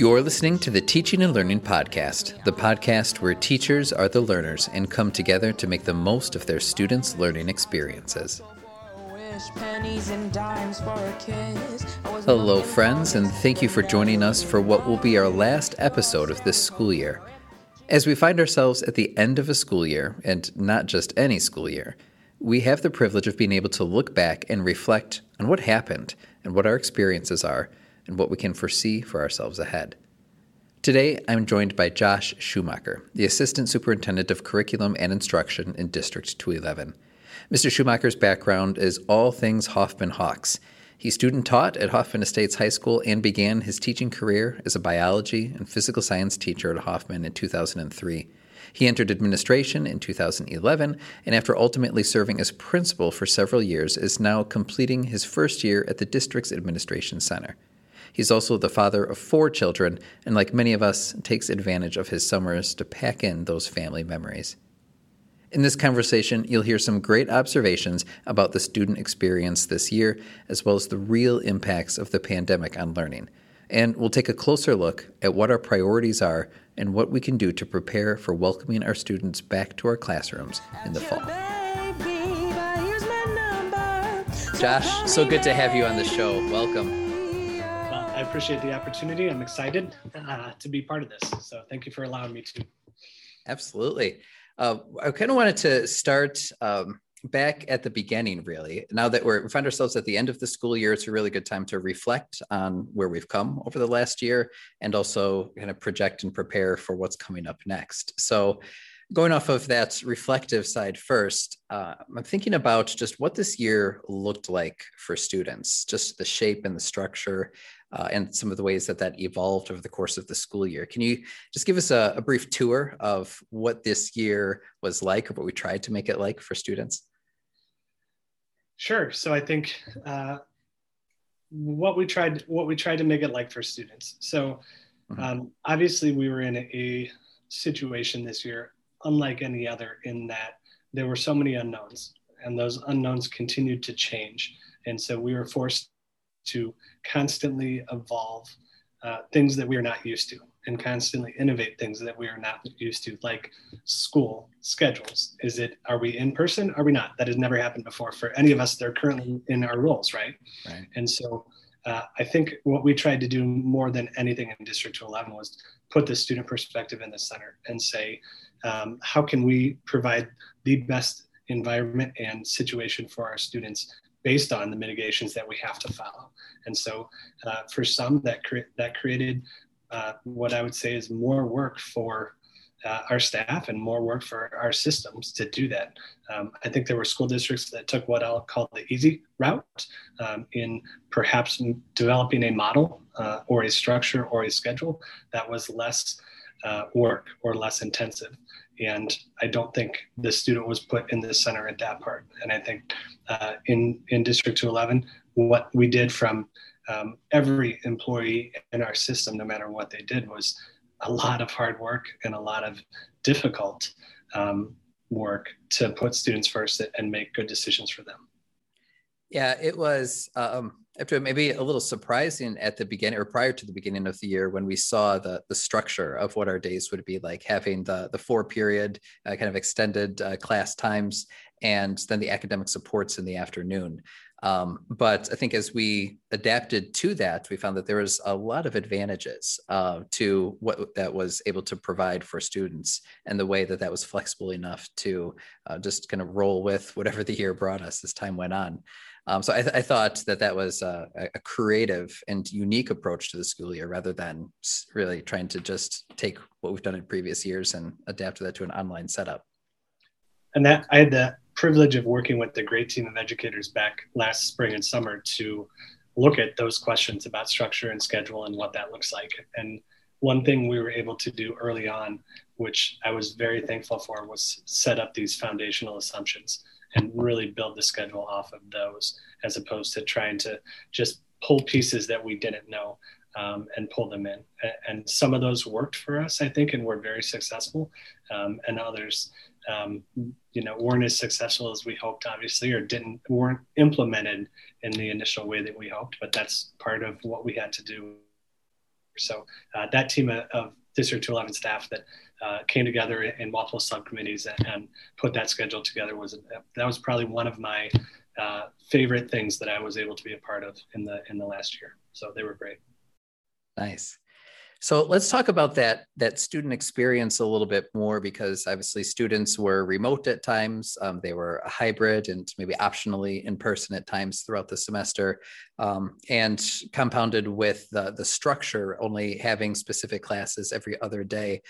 You're listening to the Teaching and Learning Podcast, the podcast where teachers are the learners and come together to make the most of their students' learning experiences. Hello, friends, and thank you for joining us for what will be our last episode of this school year. As we find ourselves at the end of a school year, and not just any school year, we have the privilege of being able to look back and reflect on what happened and what our experiences are and what we can foresee for ourselves ahead. Today, I'm joined by Josh Schumacher, the Assistant Superintendent of Curriculum and Instruction in District 211. Mr. Schumacher's background is all things Hoffman Hawks. He student taught at Hoffman Estates High School and began his teaching career as a biology and physical science teacher at Hoffman in 2003. He entered administration in 2011, and after ultimately serving as principal for several years, is now completing his first year at the district's administration center. He's also the father of four children, and like many of us, takes advantage of his summers to pack in those family memories. In this conversation, you'll hear some great observations about the student experience this year, as well as the real impacts of the pandemic on learning. And we'll take a closer look at what our priorities are and what we can do to prepare for welcoming our students back to our classrooms in the fall. Josh, so good to have you on the show. Welcome. I appreciate the opportunity. I'm excited uh, to be part of this. So thank you for allowing me to. Absolutely. Uh, I kind of wanted to start um, back at the beginning, really. Now that we're, we find ourselves at the end of the school year, it's a really good time to reflect on where we've come over the last year and also kind of project and prepare for what's coming up next. So, going off of that reflective side first, uh, I'm thinking about just what this year looked like for students, just the shape and the structure. Uh, and some of the ways that that evolved over the course of the school year. Can you just give us a, a brief tour of what this year was like, or what we tried to make it like for students? Sure. So I think uh, what we tried what we tried to make it like for students. So mm-hmm. um, obviously we were in a, a situation this year unlike any other in that there were so many unknowns and those unknowns continued to change and so we were forced to constantly evolve uh, things that we are not used to and constantly innovate things that we are not used to, like school schedules. Is it, are we in person? Are we not? That has never happened before for any of us that are currently in our roles, right? right. And so uh, I think what we tried to do more than anything in District 211 was put the student perspective in the center and say, um, how can we provide the best environment and situation for our students based on the mitigations that we have to follow. And so, uh, for some, that cre- that created uh, what I would say is more work for uh, our staff and more work for our systems to do that. Um, I think there were school districts that took what I'll call the easy route um, in perhaps developing a model uh, or a structure or a schedule that was less uh, work or less intensive. And I don't think the student was put in the center at that part. And I think uh, in, in District 211, what we did from um, every employee in our system, no matter what they did, was a lot of hard work and a lot of difficult um, work to put students first and make good decisions for them. Yeah, it was um, after maybe a little surprising at the beginning or prior to the beginning of the year when we saw the the structure of what our days would be like, having the the four period uh, kind of extended uh, class times and then the academic supports in the afternoon. Um, but I think as we adapted to that, we found that there was a lot of advantages uh, to what that was able to provide for students and the way that that was flexible enough to uh, just kind of roll with whatever the year brought us as time went on. Um, so I, th- I, thought that that was a, a, creative and unique approach to the school year rather than really trying to just take what we've done in previous years and adapt that to an online setup. And that I had the privilege of working with the great team of educators back last spring and summer to look at those questions about structure and schedule and what that looks like. And one thing we were able to do early on, which I was very thankful for, was set up these foundational assumptions and really build the schedule off of those as opposed to trying to just pull pieces that we didn't know um, and pull them in. And some of those worked for us, I think, and were very successful. Um, and others um, you know weren't as successful as we hoped obviously or didn't weren't implemented in the initial way that we hoped but that's part of what we had to do So uh, that team of, of District 211 staff that uh, came together in multiple subcommittees and, and, put that schedule together was that was probably one of my uh, favorite things that I was able to be a part of in the in the last year. So they were great. Nice. So let's talk about that that student experience a little bit more because obviously students were remote at times, um, they were hybrid and maybe optionally in person at times throughout the semester, um, and compounded with the the structure only having specific classes every other day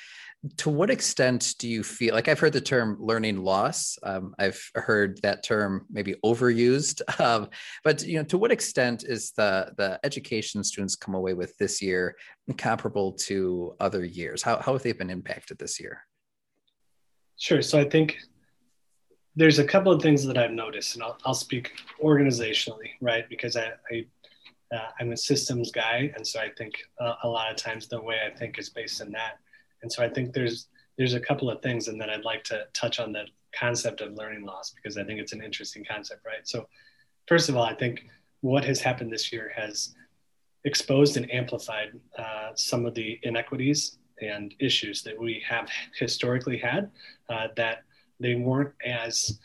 to what extent do you feel like I've heard the term learning loss? Um, I've heard that term maybe overused, um, but you know, to what extent is the the education students come away with this year comparable to other years? How how have they been impacted this year? Sure. So I think there's a couple of things that I've noticed, and I'll, I'll speak organizationally, right? Because I, I uh, I'm a systems guy, and so I think uh, a lot of times the way I think is based in that and so I think there's there's a couple of things, and then I'd like to touch on the concept of learning loss because I think it's an interesting concept, right? So first of all, I think what has happened this year has exposed and amplified uh, some of the inequities and issues that we have historically had uh, that they weren't as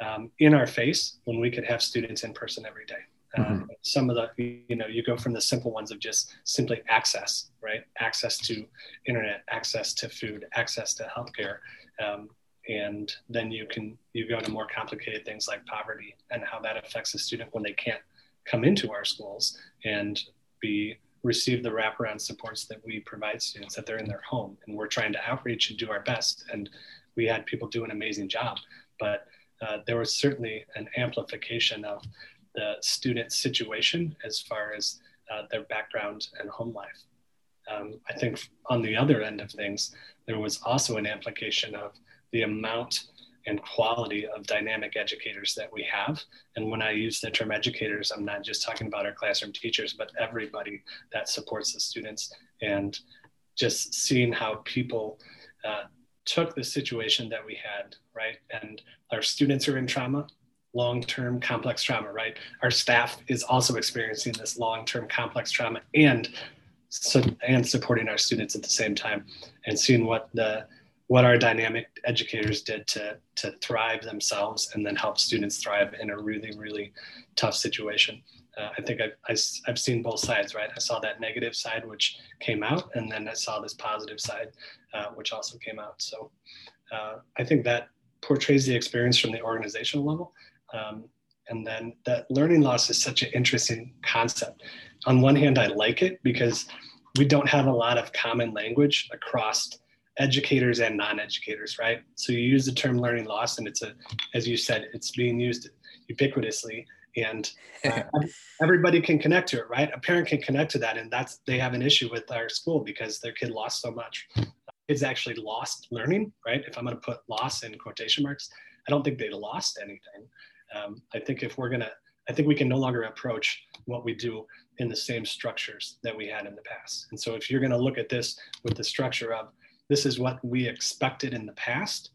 um, in our face when we could have students in person every day. Mm-hmm. Uh, some of the, you know, you go from the simple ones of just simply access, right? Access to internet, access to food, access to healthcare. Um, and then you can, you go to more complicated things like poverty and how that affects a student when they can't come into our schools and be receive the wraparound supports that we provide students that they're in their home and we're trying to outreach and do our best and we had people do an amazing job but uh, there was certainly an amplification of the student situation as far as uh, their background and home life. Um, I think on the other end of things, there was also an implication of the amount and quality of dynamic educators that we have. And when I use the term educators, I'm not just talking about our classroom teachers, but everybody that supports the students and just seeing how people uh, took the situation that we had, right? And our students are in trauma, long-term complex trauma, right? Our staff is also experiencing this long-term complex trauma and so, and supporting our students at the same time and seeing what the what our dynamic educators did to to thrive themselves and then help students thrive in a really really tough situation. Uh, I think I've, I've seen both sides, right? I saw that negative side, which came out, and then I saw this positive side, uh, which also came out. So uh, I think that portrays the experience from the organizational level. Um, and then that learning loss is such an interesting concept. On one hand, I like it because we don't have a lot of common language across educators and non-educators, right? So you use the term learning loss, and it's a, as you said, it's being used ubiquitously, and uh, everybody can connect to it, right? A parent can connect to that, and that's they have an issue with our school because their kid lost so much. Kids actually lost learning, right? If I'm going to put loss in quotation marks, I don't think they lost anything um, I think if we're gonna, I think we can no longer approach what we do in the same structures that we had in the past. And so if you're gonna look at this with the structure of this is what we expected in the past,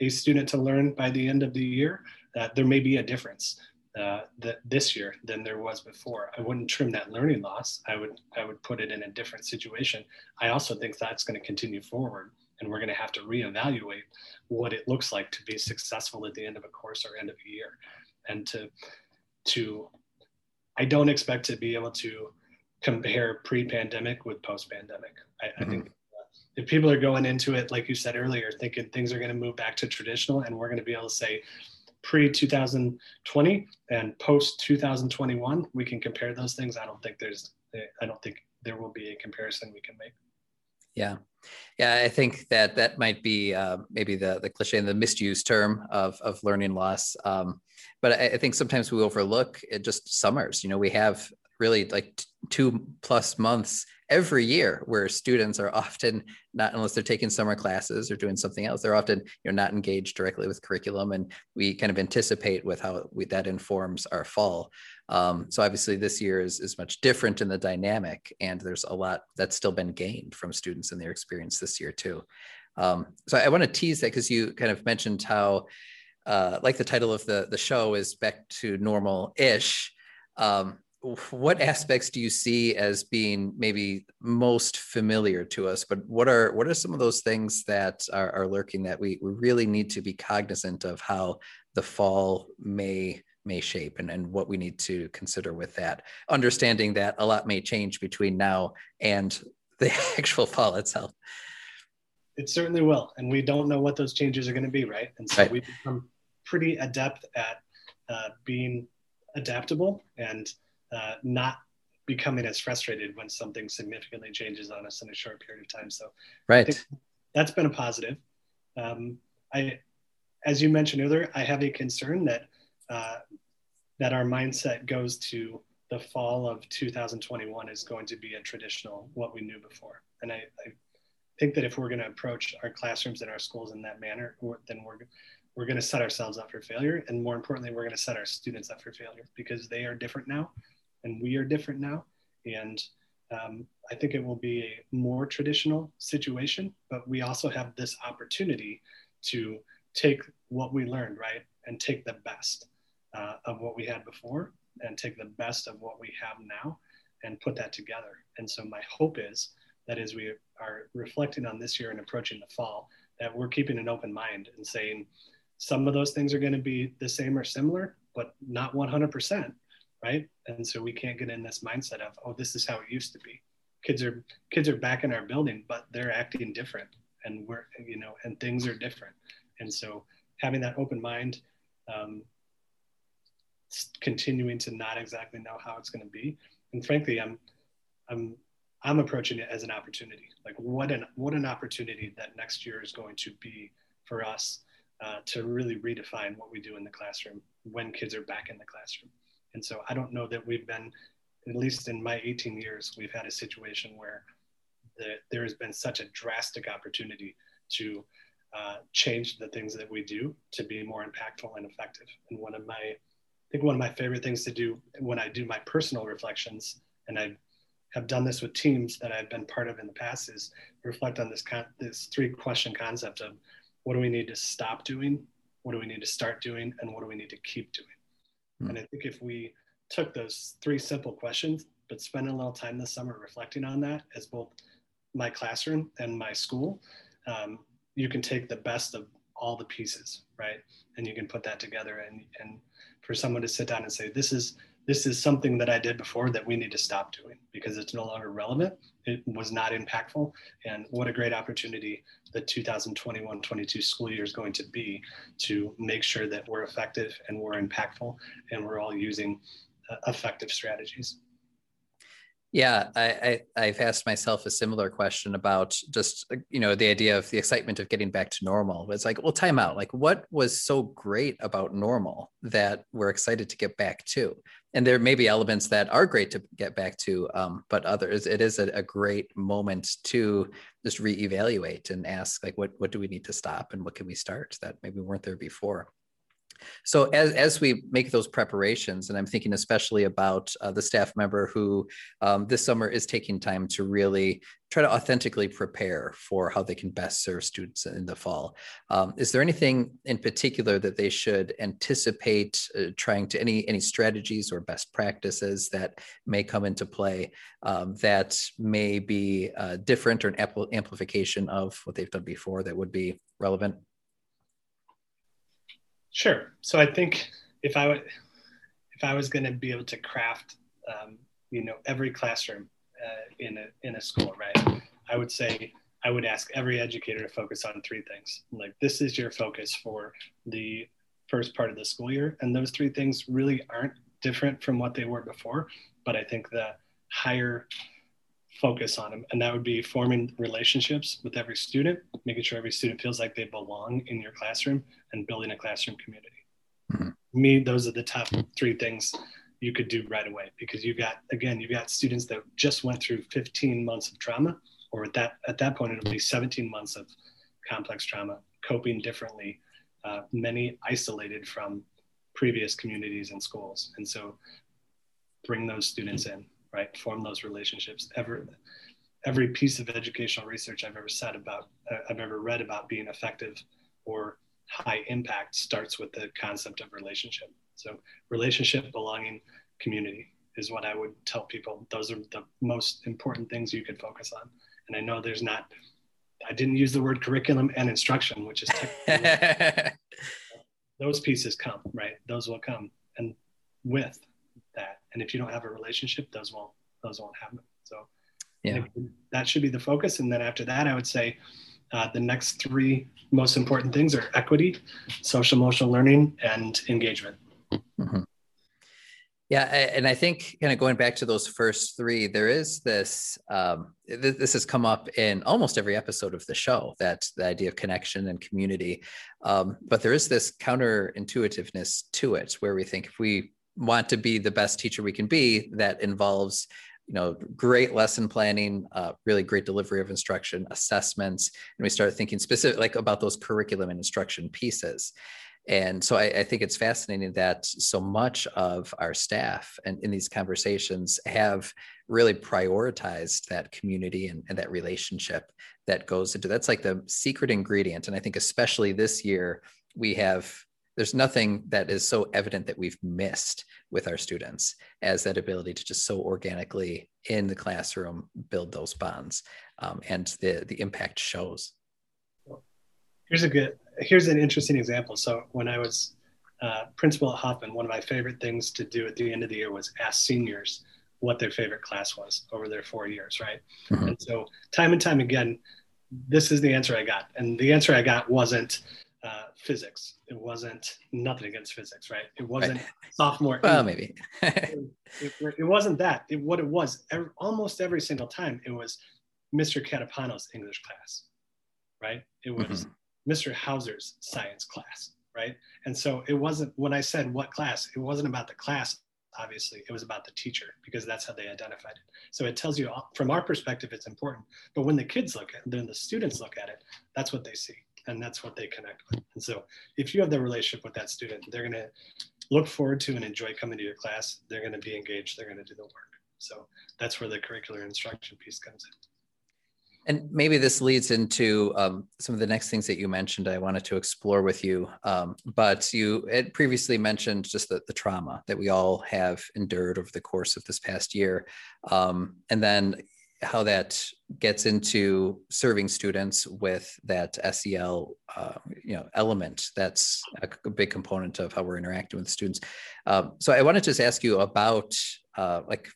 a student to learn by the end of the year, uh, there may be a difference uh, that this year than there was before. I wouldn't trim that learning loss. I would I would put it in a different situation. I also think that's going to continue forward, and we're going to have to reevaluate what it looks like to be successful at the end of a course or end of a year and to to I don't expect to be able to compare pre-pandemic with post-pandemic. I, mm-hmm. I think if people are going into it, like you said earlier, thinking things are going to move back to traditional, and we're going to be able to say pre 2020 and post 2021, we can compare those things. I don't think there's, I don't think there will be a comparison we can make. Yeah, yeah, I think that that might be uh, maybe the the cliche and the misused term of of learning loss. Um, but I, I, think sometimes we overlook it just summers. You know, we have really like two plus months every year where students are often not unless they're taking summer classes or doing something else they're often you know not engaged directly with curriculum and we kind of anticipate with how we, that informs our fall um, so obviously this year is, is much different in the dynamic and there's a lot that's still been gained from students and their experience this year too. Um, so i want to tease that because you kind of mentioned how uh, like the title of the, the show is back to normal ish um, what aspects do you see as being maybe most familiar to us? But what are what are some of those things that are, are lurking that we, we really need to be cognizant of how the fall may may shape and, and what we need to consider with that understanding that a lot may change between now and the actual fall itself it certainly will and we don't know what those changes are going to be right and so right. we become pretty adept at uh, being adaptable and uh, not becoming as frustrated when something significantly changes on us in a short period of time. So, right, that's been a positive. Um, I, as you mentioned earlier, I have a concern that uh, that our mindset goes to the fall of 2021 is going to be a traditional what we knew before, and I, I think that if we're going to approach our classrooms and our schools in that manner, then we're we're going to set ourselves up for failure, and more importantly, we're going to set our students up for failure because they are different now and we are different now. And um, I think it will be a more traditional situation, but we also have this opportunity to take what we learned, right, and take the best uh, of what we had before and take the best of what we have now and put that together. And so my hope is that as we are reflecting on this year and approaching the fall, that we're keeping an open mind and saying some of those things are going to be the same or similar, but not 100% right? And so we can't get in this mindset of, oh, this is how it used to be. Kids are kids are back in our building, but they're acting different, and we're you know, and things are different. And so having that open mind, um, continuing to not exactly know how it's going to be, and frankly, I'm I'm I'm approaching it as an opportunity. Like what an what an opportunity that next year is going to be for us uh, to really redefine what we do in the classroom when kids are back in the classroom. And so I don't know that we've been, at least in my 18 years, we've had a situation where the, there has been such a drastic opportunity to uh, change the things that we do to be more impactful and effective. And one of my, I think one of my favorite things to do when I do my personal reflections, and I have done this with teams that I've been part of in the past, is reflect on this con- this three question concept of what do we need to stop doing, what do we need to start doing, and what do we need to keep doing. Mm. And I think if we took those three simple questions, but spent a little time this summer reflecting on that as both my classroom and my school, um, you can take the best of all the pieces, right? And you can put that together. And, and for someone to sit down and say, this is this is something that I did before that we need to stop doing because it's no longer relevant. It was not impactful. And what a great opportunity the 2021 22 school year is going to be to make sure that we're effective and we're impactful and we're all using uh, effective strategies. Yeah, I, I have asked myself a similar question about just you know the idea of the excitement of getting back to normal. It's like, well, time out. Like, what was so great about normal that we're excited to get back to? And there may be elements that are great to get back to, um, but others, it is a, a great moment to just reevaluate and ask, like, what what do we need to stop and what can we start that maybe weren't there before. So as, as we make those preparations, and I'm thinking especially about uh, the staff member who um, this summer is taking time to really try to authentically prepare for how they can best serve students in the fall. Um, is there anything in particular that they should anticipate uh, trying to any any strategies or best practices that may come into play um, that may be uh, different or an amp- amplification of what they've done before that would be relevant? Sure. So I think if I would, if I was going to be able to craft, um, you know, every classroom uh, in a in a school, right? I would say I would ask every educator to focus on three things. Like this is your focus for the first part of the school year, and those three things really aren't different from what they were before. But I think the higher focus on them and that would be forming relationships with every student making sure every student feels like they belong in your classroom and building a classroom community mm-hmm. me those are the top three things you could do right away because you've got again you've got students that just went through 15 months of trauma or at that at that point it'll be 17 months of complex trauma coping differently uh, many isolated from previous communities and schools and so bring those students in right? Form those relationships. Ever, every piece of educational research I've ever said about, uh, I've ever read about being effective or high impact starts with the concept of relationship. So relationship, belonging, community. is what I would tell people. Those are the most important things you could focus on. And I know there's not, I didn't use the word curriculum and instruction, which is those pieces come, right? Those will come. And with that, and if you don't have a relationship, those won't, those won't happen. So yeah, that should be the focus. And then after that, I would say uh, the next three most important things are equity, social emotional learning, and engagement. Mm-hmm. Yeah, and I think kind of going back to those first three, there is this. Um, th- this has come up in almost every episode of the show that the idea of connection and community, um, but there is this counterintuitiveness to it, where we think if we want to be the best teacher we can be, that involves you know great lesson planning uh, really great delivery of instruction assessments and we start thinking specific like about those curriculum and instruction pieces and so I, I, think it's fascinating that so much of our staff and in these conversations have really prioritized that community and, and that relationship that goes into that's like the secret ingredient. And I think especially this year, we have there's nothing that is so evident that we've missed with our students as that ability to just so organically in the classroom build those bonds um, and the the impact shows here's a good here's an interesting example. So when I was uh, principal at Hoffman, one of my favorite things to do at the end of the year was ask seniors what their favorite class was over their four years, right? Mm-hmm. And so time and time again, this is the answer I got, and the answer I got wasn't uh, physics. It wasn't nothing against physics, right? It wasn't right. sophomore. Well, maybe it, it, it, wasn't that. It, what it was, every, almost every single time, it was Mr. Catapano's English class, right? It was mm-hmm. Mr. Hauser's science class, right? And so it wasn't when I said what class, it wasn't about the class, obviously, it was about the teacher because that's how they identified it. So it tells you from our perspective, it's important. But when the kids look at it, then the students look at it, that's what they see and that's what they connect with. And so if you have the relationship with that student, they're going to look forward to and enjoy coming to your class. They're going to be engaged. They're going to do the work. So that's where the curricular instruction piece comes in. And maybe this leads into um, some of the next things that you mentioned I wanted to explore with you. Um, but you had previously mentioned just the, the, trauma that we all have endured over the course of this past year. Um, and then how that gets into serving students with that SEL, uh, you know, element. That's a, big component of how we're interacting with students. Um, so I wanted to just ask you about uh, like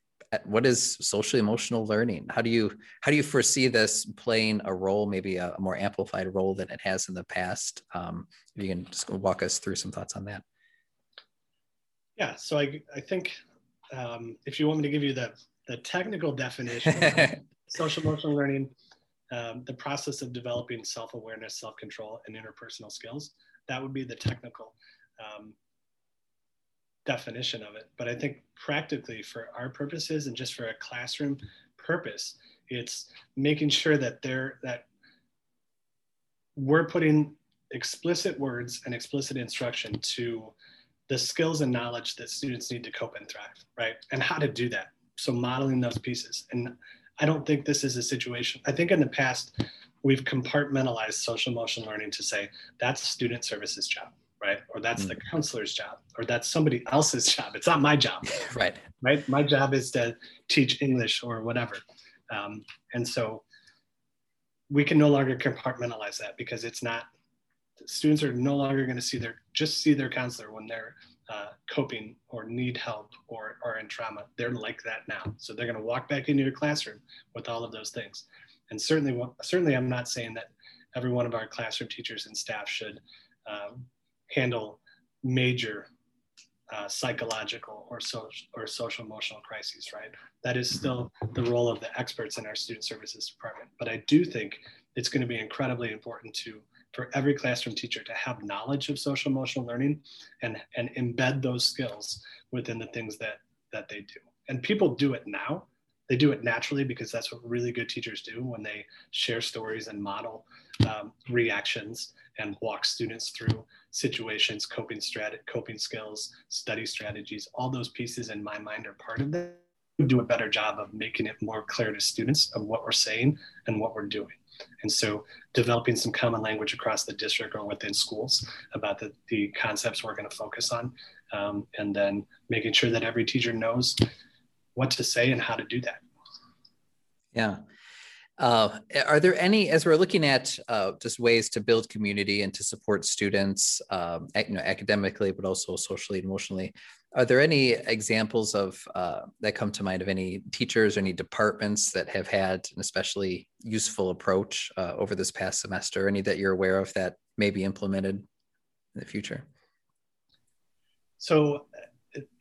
what is social emotional learning how do you how do you foresee this playing a role maybe a, more amplified role than it has in the past um, if you can just walk us through some thoughts on that yeah so i, I think um, if you want me to give you the the technical definition social emotional learning um, the process of developing self-awareness self-control and interpersonal skills that would be the technical um, definition of it. But I think practically for our purposes and just for a classroom purpose, it's making sure that they're that we're putting explicit words and explicit instruction to the skills and knowledge that students need to cope and thrive, right? And how to do that. So modeling those pieces. And I don't think this is a situation. I think in the past, we've compartmentalized social emotional learning to say that's student services job right? Or that's mm. the counselor's job, or that's somebody else's job. It's not my job, right? Right. My job is to teach English or whatever, um, and so we can no longer compartmentalize that because it's not. Students are no longer going to see their just see their counselor when they're uh, coping or need help or are in trauma. They're like that now, so they're going to walk back into your classroom with all of those things. And certainly, certainly, I'm not saying that every one of our classroom teachers and staff should um, handle major uh, psychological or social or social emotional crises, right? That is still the role of the experts in our student services department. But I do think it's going to be incredibly important to for every classroom teacher to have knowledge of social emotional learning and and embed those skills within the things that that they do. And people do it now. They do it naturally because that's what really good teachers do when they share stories and model um, reactions and walk students through situations, coping strat- coping skills, study strategies. All those pieces in my mind are part of that. Do a better job of making it more clear to students of what we're saying and what we're doing. And so developing some common language across the district or within schools about the, the concepts we're going to focus on. Um, and then making sure that every teacher knows what to say and how to do that. Yeah. Uh, are there any, as we're looking at uh, just ways to build community and to support students, um, you know, academically, but also socially and emotionally, are there any examples of uh, that come to mind of any teachers or any departments that have had an especially useful approach uh, over this past semester? Any that you're aware of that may be implemented in the future? So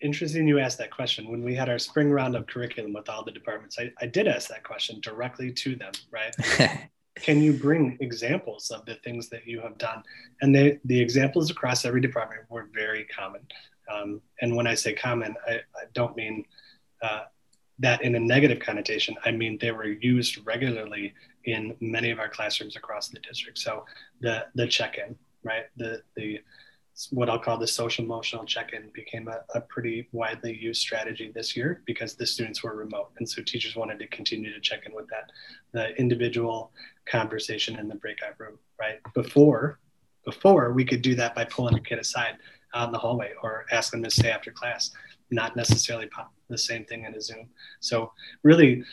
interesting you asked that question. When we had our spring round of curriculum with all the departments, I, I did ask that question directly to them, right? Can you bring examples of the things that you have done? And they, the examples across every department were very common. Um, and when I say common, I, I don't mean uh, that in a negative connotation. I mean they were used regularly in many of our classrooms across the district. So the the check-in, right? The the what I'll call the social emotional check-in became a, a, pretty widely used strategy this year because the students were remote. And so teachers wanted to continue to check in with that, the individual conversation in the breakout room, right? Before, before we could do that by pulling a kid aside out in the hallway or ask them to stay after class, not necessarily the same thing in a Zoom. So really,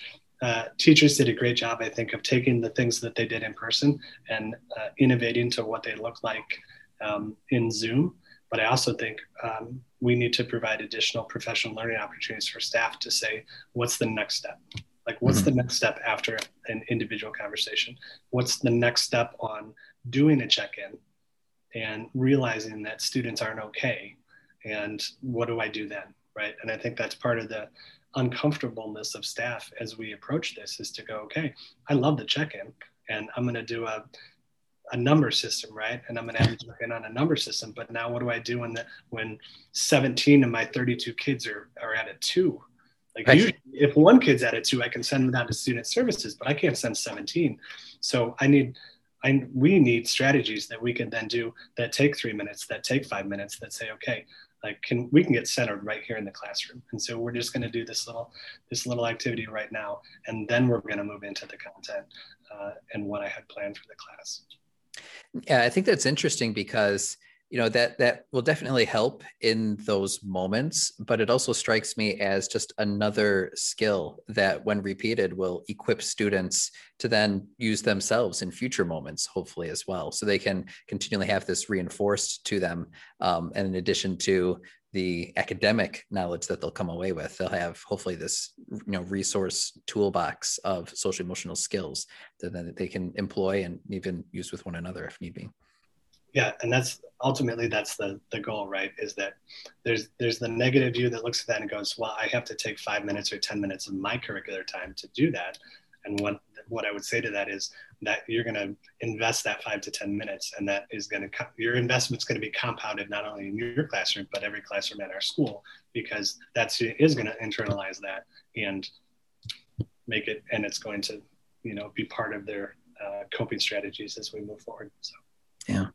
uh, teachers did a great job, I think, of taking the things that they did in person and uh, innovating to what they look like um, in Zoom. But I also think um, we need to provide additional professional learning opportunities for staff to say, what's the next step? Like, what's mm-hmm. the next step after an individual conversation? What's the next step on doing a check in and realizing that students aren't okay? And what do I do then? Right. And I think that's part of the uncomfortableness of staff as we approach this is to go, okay, I love the check in and I'm going to do a a number system, right? And I'm going to have to in on a number system. But now, what do I do when the, when 17 of my 32 kids are are at a two? Like, right. usually, if one kid's at a two, I can send them down to student services, but I can't send 17. So I need, I we need strategies that we can then do that take three minutes, that take five minutes, that say, okay, like can we can get centered right here in the classroom. And so we're just going to do this little this little activity right now and then we're going to move into the content uh, and what i had planned for the class. Yeah, I think that's interesting because you know that that will definitely help in those moments but it also strikes me as just another skill that when repeated will equip students to then use themselves in future moments hopefully as well. So they can continually have this reinforced to them um, and in addition to the academic knowledge that they'll come away with they'll have hopefully this you know resource toolbox of social emotional skills that, they can employ and even use with one another if need be yeah and that's ultimately that's the the goal right is that there's there's the negative view that looks at that and goes well i have to take five minutes or ten minutes of my curricular time to do that and what what i would say to that is that you're going to invest that five to ten minutes and that is going to your investment's going to be compounded not only in your classroom but every classroom at our school because that's is going to internalize that and make it and it's going to you know be part of their uh, coping strategies as we move forward so yeah.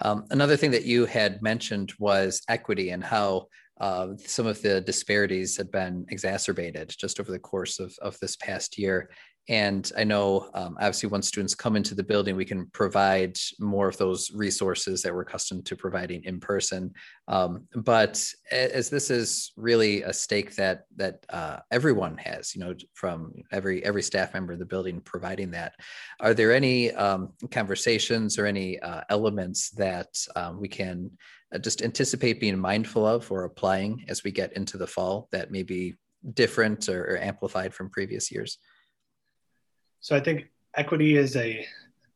Um, another thing that you had mentioned was equity and how uh, some of the disparities had been exacerbated just over the course of, of this past year. And I know, um, obviously, once students come into the building, we can provide more of those resources that we're accustomed to providing in person. Um, but as this is really a stake that that uh, everyone has, you know, from every every staff member in the building providing that, are there any um, conversations or any uh, elements that um, we can uh, just anticipate being mindful of or applying as we get into the fall that may be different or, or amplified from previous years? So I think equity is a,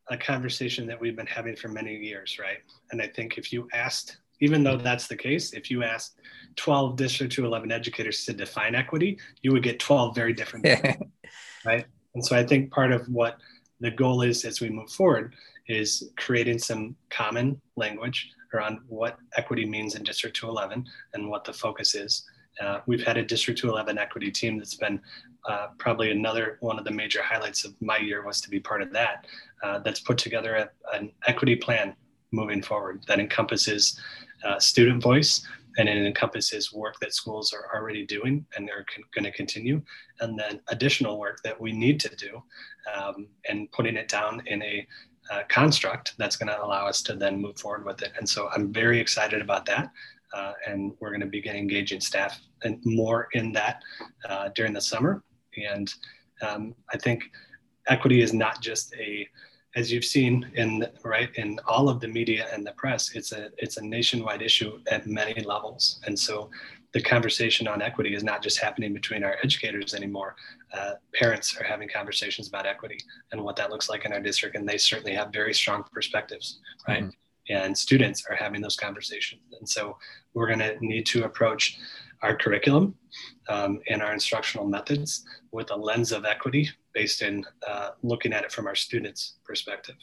a conversation that we've been having for many years, right? And I think if you asked, even though that's the case, if you asked 12 District 211 educators to define equity, you would get 12 very different, things. right? And so I think part of what the goal is as we move forward is creating some common language around what equity means in District 211 and what the focus is. Uh, we've had a District 211 equity team that's been uh, probably another one of the major highlights of my year was to be part of that. Uh, that's put together a, an equity plan moving forward that encompasses uh, student voice and it encompasses work that schools are already doing and they're con- going to continue, and then additional work that we need to do, um, and putting it down in a uh, construct that's going to allow us to then move forward with it. And so I'm very excited about that. Uh, and we're going to begin engaging staff and more in that uh, during the summer. And um, I think equity is not just a as you've seen in right in all of the media and the press it's a it's a nationwide issue at many levels and so the conversation on equity is not just happening between our educators anymore uh, parents are having conversations about equity and what that looks like in our district and they certainly have very strong perspectives right mm-hmm. And students are having those conversations and so we're going to need to approach our curriculum um, and our instructional methods with a lens of equity based in uh, looking at it from our students' perspective.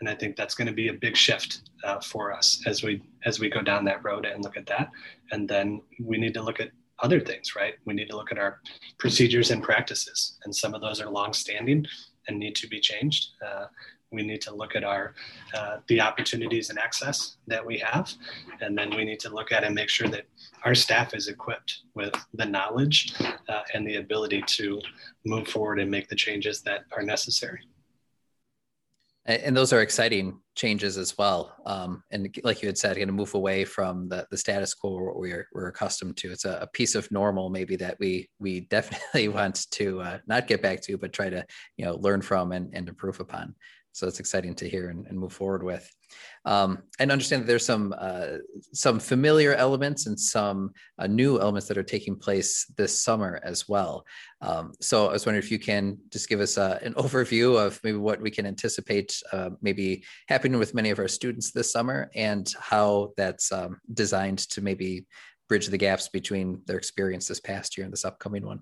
And I think that's going to be a big shift uh, for us as we as we go down that road and look at that. And then we need to look at other things, right? We need to look at our procedures and practices, and some of those are long-standing and need to be changed. Uh, we need to look at our uh, the opportunities and access that we have and then we need to look at and make sure that our staff is equipped with the knowledge uh, and the ability to move forward and make the changes that are necessary and those are exciting changes as well. Um, and like you had said, going to move away from the, the status quo what we're, we're accustomed to. It's a, a, piece of normal, maybe that we we definitely want to uh, not get back to, but try to you know learn from and, and improve upon so it's exciting to hear and, and move forward with. Um, and understand that there's some uh, some familiar elements and some uh, new elements that are taking place this summer as well. Um, so i was wondering if you can just give us uh, an overview of maybe what we can anticipate uh, maybe happening with many of our students this summer and how that's um, designed to maybe bridge the gaps between their experience this past year and this upcoming one.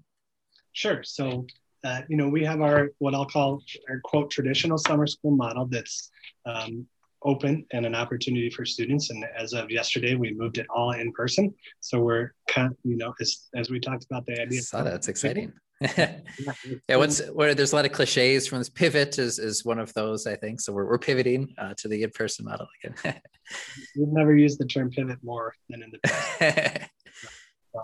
Sure. So uh, you know, we have our what I'll call our quote traditional summer school model that's um, open and an opportunity for students. And as of yesterday, we moved it all in person. So we're kind of, you know, as, as we talked about the idea. Saw that. that's exciting. yeah, what's where there's a lot of cliches from this pivot is is one of those I think. So we're, we're pivoting uh, to the in-person model again. We've never used the term pivot more than in the past. so,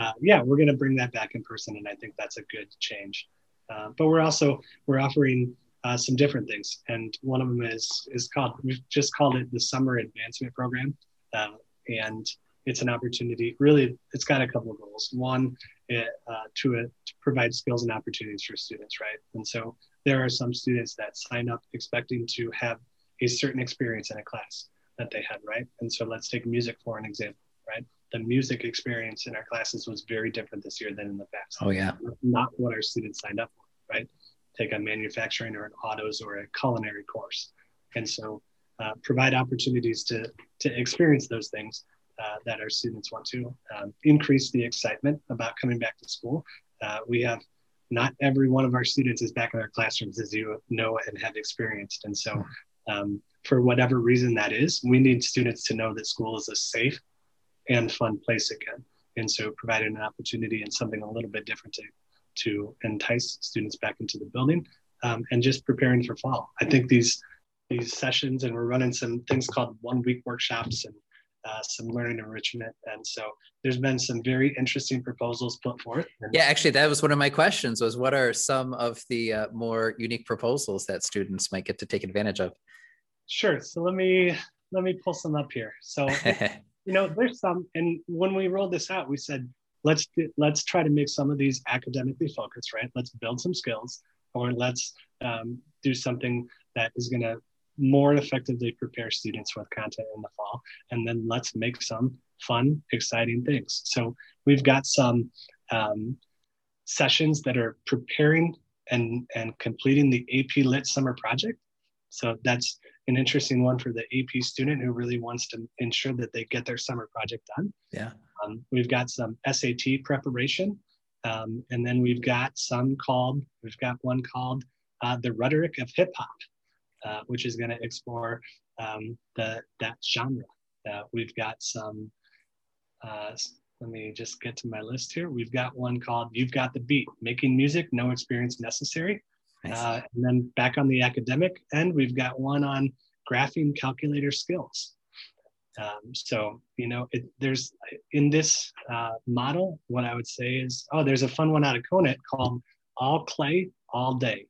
uh, yeah, we're going to bring that back in person, and I think that's a good change. Uh, but we're also we're offering uh, some different things, and one of them is is called we've just called it the Summer Advancement Program, uh, and it's an opportunity. Really, it's got a couple of goals. One, it, uh, to, uh, to provide skills and opportunities for students, right? And so there are some students that sign up expecting to have a certain experience in a class that they had, right? And so let's take music for an example, right? The music experience in our classes was very different this year than in the past. Oh yeah, not what our students signed up for, right? Take a manufacturing or an autos or a culinary course, and so uh, provide opportunities to to experience those things uh, that our students want to um, increase the excitement about coming back to school. Uh, we have not every one of our students is back in our classrooms, as you know and have experienced, and so. Um, for whatever reason that is, we need students to know that school is a safe and fun place again. And so providing an opportunity and something a little bit different to, to entice students back into the building um, and just preparing for fall. I think these these sessions and we're running some things called one week workshops and uh, some learning enrichment. And so there's been some very interesting proposals put forth. Yeah, actually, that was one of my questions was what are some of the uh, more unique proposals that students might get to take advantage of? Sure. So let me, let me pull some up here. So you know, there's some, and when we rolled this out, we said, let's let's try to make some of these academically focused, right? Let's build some skills, or let's um, do something that is going to more effectively prepare students with content in the fall, and then let's make some fun, exciting things. So we've got some um, sessions that are preparing and and completing the AP Lit Summer Project. So that's an interesting one for the AP student who really wants to ensure that they get their summer project done. Yeah. Um, we've got some SAT preparation. Um, and then we've got some called, we've got one called uh, The Rhetoric of Hip Hop, uh, which is going to explore um, the, that genre. Uh, we've got some, uh, let me just get to my list here. We've got one called You've Got the Beat Making Music, No Experience Necessary. Uh, and then back on the academic end, we've got one on graphing calculator skills. Um, so, you know, it, there's in this uh, model, what I would say is, oh, there's a fun one out of Conant called All Clay All Day,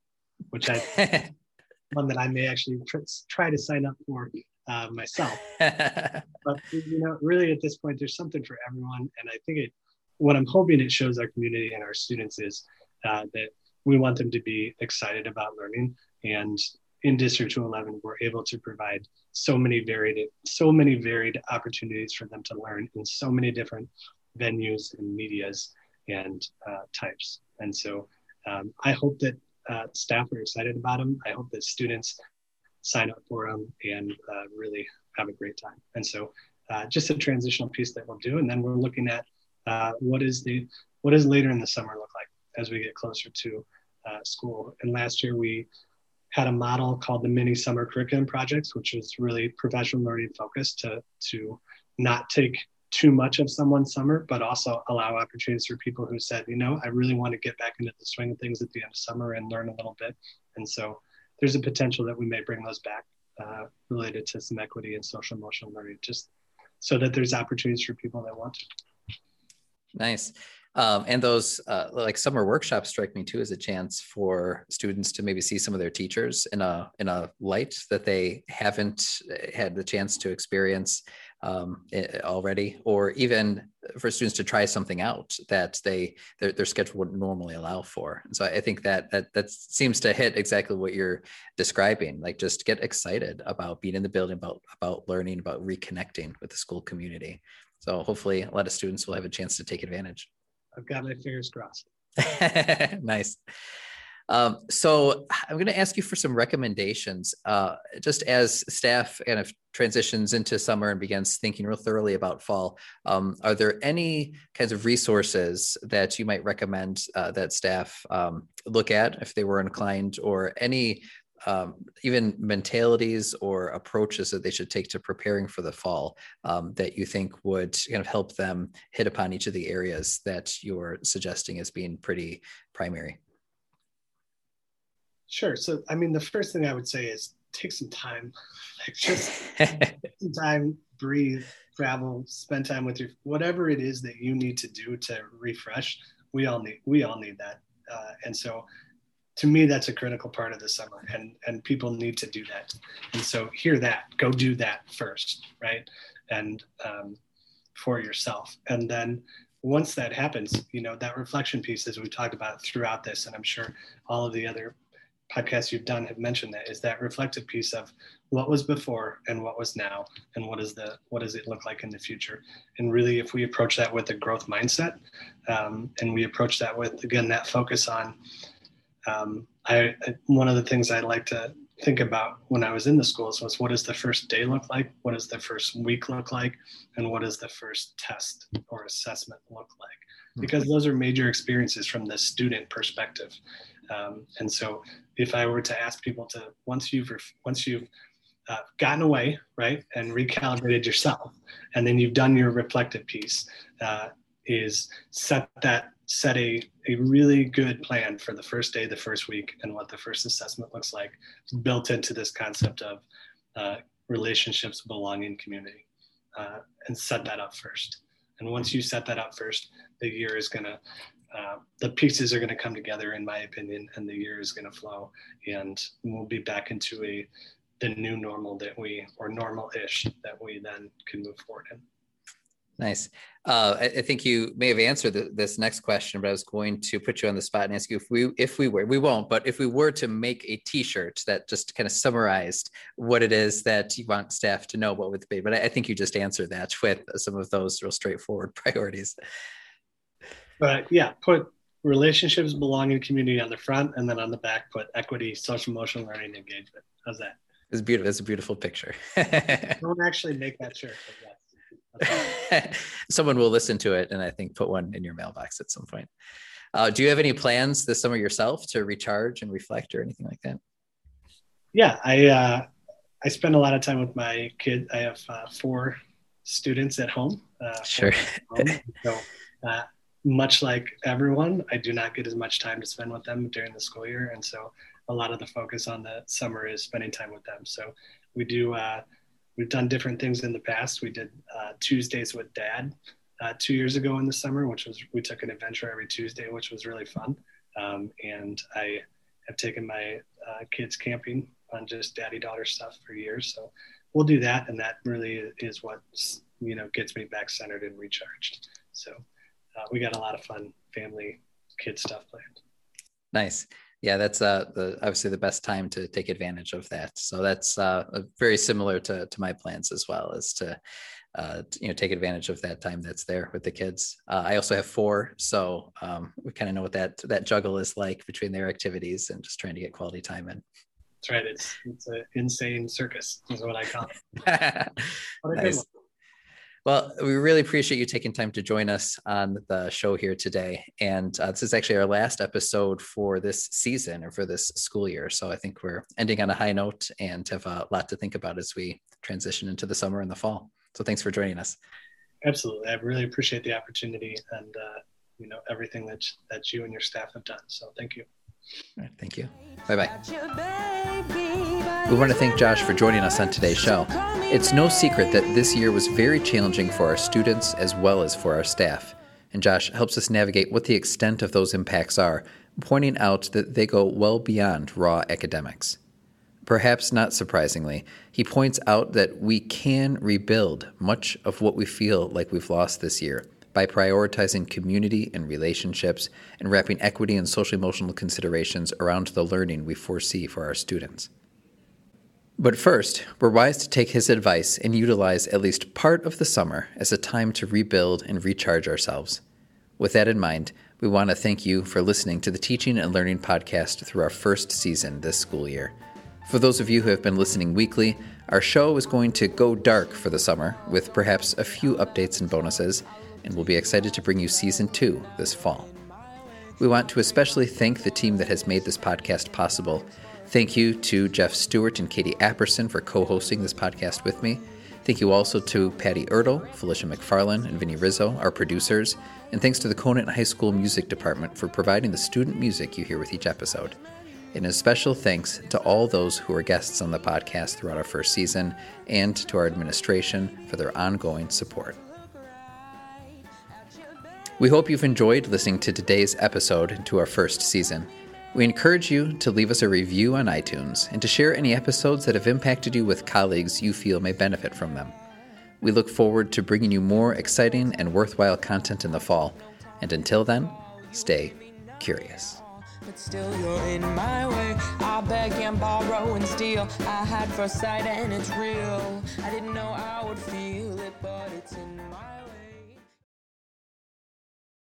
which I one that I may actually tr- try to sign up for uh, myself. but you know, really at this point, there's something for everyone, and I think it what I'm hoping it shows our community and our students is uh, that we want them to be excited about learning. And in District 211, we're able to provide so many varied, so many varied opportunities for them to learn in so many different venues and medias and uh, types. And so um, I hope that uh, staff are excited about them. I hope that students sign up for them and uh, really have a great time. And so uh, just a transitional piece that we'll do. And then we're looking at uh, what is the what does later in the summer look as we get closer to uh, school. And last year we had a model called the mini summer curriculum projects, which was really professional learning focused to to not take too much of someone's summer, but also allow opportunities for people who said, you know, I really want to get back into the swing of things at the end of summer and learn a little bit. And so there's a potential that we may bring those back uh, related to some equity and social emotional learning, just so that there's opportunities for people that want to. Nice. Um, and those uh, like summer workshops strike me too as a chance for students to maybe see some of their teachers in a in a light that they haven't uh, had the chance to experience um, already, or even for students to try something out that they their, their schedule wouldn't normally allow for. And so I think that that that seems to hit exactly what you're describing. Like just get excited about being in the building, about about learning, about reconnecting with the school community. So hopefully, a lot of students will have a chance to take advantage. I've got my fingers crossed. nice. Um, so I'm going to ask you for some recommendations, uh, just as staff kind of transitions into summer and begins thinking real thoroughly about fall. Um, are there any kinds of resources that you might recommend uh, that staff um, look at if they were inclined, or any um, even mentalities or approaches that they should take to preparing for the fall um, that you think would kind of help them hit upon each of the areas that you're suggesting as being pretty primary? Sure. So, I mean, the first thing I would say is take some time, like just some time, breathe, travel, spend time with your whatever it is that you need to do to refresh. We all need we all need that, uh, and so to me that's a critical part of the summer, and and people need to do that. And so hear that, go do that first, right? And um, for yourself, and then once that happens, you know, that reflection piece, as we talked about throughout this, and I'm sure all of the other podcasts you've done have mentioned that is that reflective piece of what was before and what was now and what is the what does it look like in the future and really if we approach that with a growth mindset um, and we approach that with again that focus on um, I, one of the things i like to think about when i was in the schools was what does the first day look like? What does the first week look like? And what does the first test or assessment look like? Hmm. because those are major experiences from the student perspective. Um, and so, if I were to ask people to once you've once you've uh, gotten away, right, and recalibrated yourself, and then you've done your reflective piece, uh, is set that set a, a really good plan for the first day, the first week, and what the first assessment looks like, built into this concept of uh, relationships, belonging, community, uh, and set that up first. And once you set that up first, the year is going to uh, the pieces are going to come together, in my opinion, and the year is going to flow, and we'll be back into a the new normal that we or normal-ish that we then can move forward in. Nice. Uh, I, I, think you may have answered the, this next question, but I was going to put you on the spot and ask you if we if we were we won't, but if we were to make a T-shirt that just kind of summarized what it is that you want staff to know, what would it be? But I, I think you just answered that with some of those real straightforward priorities. But yeah, put relationships, belonging, community on the front, and then on the back, put equity, social emotional learning, engagement. How's that? It's beautiful. It's a beautiful picture. Don't actually make that shirt. Yes. Someone will listen to it, and I think put one in your mailbox at some point. Uh, do you have any plans this summer yourself to recharge and reflect, or anything like that? Yeah, I uh, I spend a lot of time with my kid. I have uh, four students at home. Uh, sure. Home. so uh, much like everyone, I do not get as much time to spend with them during the school year. And so a lot of the focus on the summer is spending time with them. So we do, uh, we've done different things in the past. We did uh, Tuesdays with dad uh, two years ago in the summer, which was, we took an adventure every Tuesday, which was really fun. Um, and I have taken my uh, kids camping on just daddy daughter stuff for years. So we'll do that. And that really is what, you know, gets me back centered and recharged. So uh, we got a lot of fun family kid stuff planned. Nice. Yeah, that's uh, the obviously the best time to take advantage of that. So that's uh, very similar to to my plans as well, is to uh, you know take advantage of that time that's there with the kids. Uh, I also have four, so um, we kind of know what that that juggle is like between their activities and just trying to get quality time in. That's right. It's it's an insane circus, is what I call it. nice. Well, we really appreciate you taking time to join us on the show here today. And uh, this is actually our last episode for this season or for this school year. So I think we're ending on a high note and have a lot to think about as we transition into the summer and the fall. So thanks for joining us. Absolutely. I really appreciate the opportunity and, uh, you know, everything that, that you and your staff have done. So thank you. Right, thank you. Bye bye. We want to thank Josh for joining us on today's show. It's no secret that this year was very challenging for our students as well as for our staff. And Josh helps us navigate what the extent of those impacts are, pointing out that they go well beyond raw academics. Perhaps not surprisingly, he points out that we can rebuild much of what we feel like we've lost this year by prioritizing community and relationships and wrapping equity and social emotional considerations around the learning we foresee for our students. But first, we're wise to take his advice and utilize at least part of the summer as a time to rebuild and recharge ourselves. With that in mind, we want to thank you for listening to the Teaching and Learning podcast through our first season this school year. For those of you who have been listening weekly, our show is going to go dark for the summer with perhaps a few updates and bonuses, and we'll be excited to bring you season two this fall. We want to especially thank the team that has made this podcast possible. Thank you to Jeff Stewart and Katie Apperson for co hosting this podcast with me. Thank you also to Patty Ertle, Felicia McFarland, and Vinnie Rizzo, our producers. And thanks to the Conant High School Music Department for providing the student music you hear with each episode. And a special thanks to all those who were guests on the podcast throughout our first season and to our administration for their ongoing support. We hope you've enjoyed listening to today's episode to our first season. We encourage you to leave us a review on iTunes and to share any episodes that have impacted you with colleagues you feel may benefit from them. We look forward to bringing you more exciting and worthwhile content in the fall. And until then, stay curious. But still you're in my way. I beg and borrow and steal. I first sight and it's real. I didn't know I would feel it, but it's in my.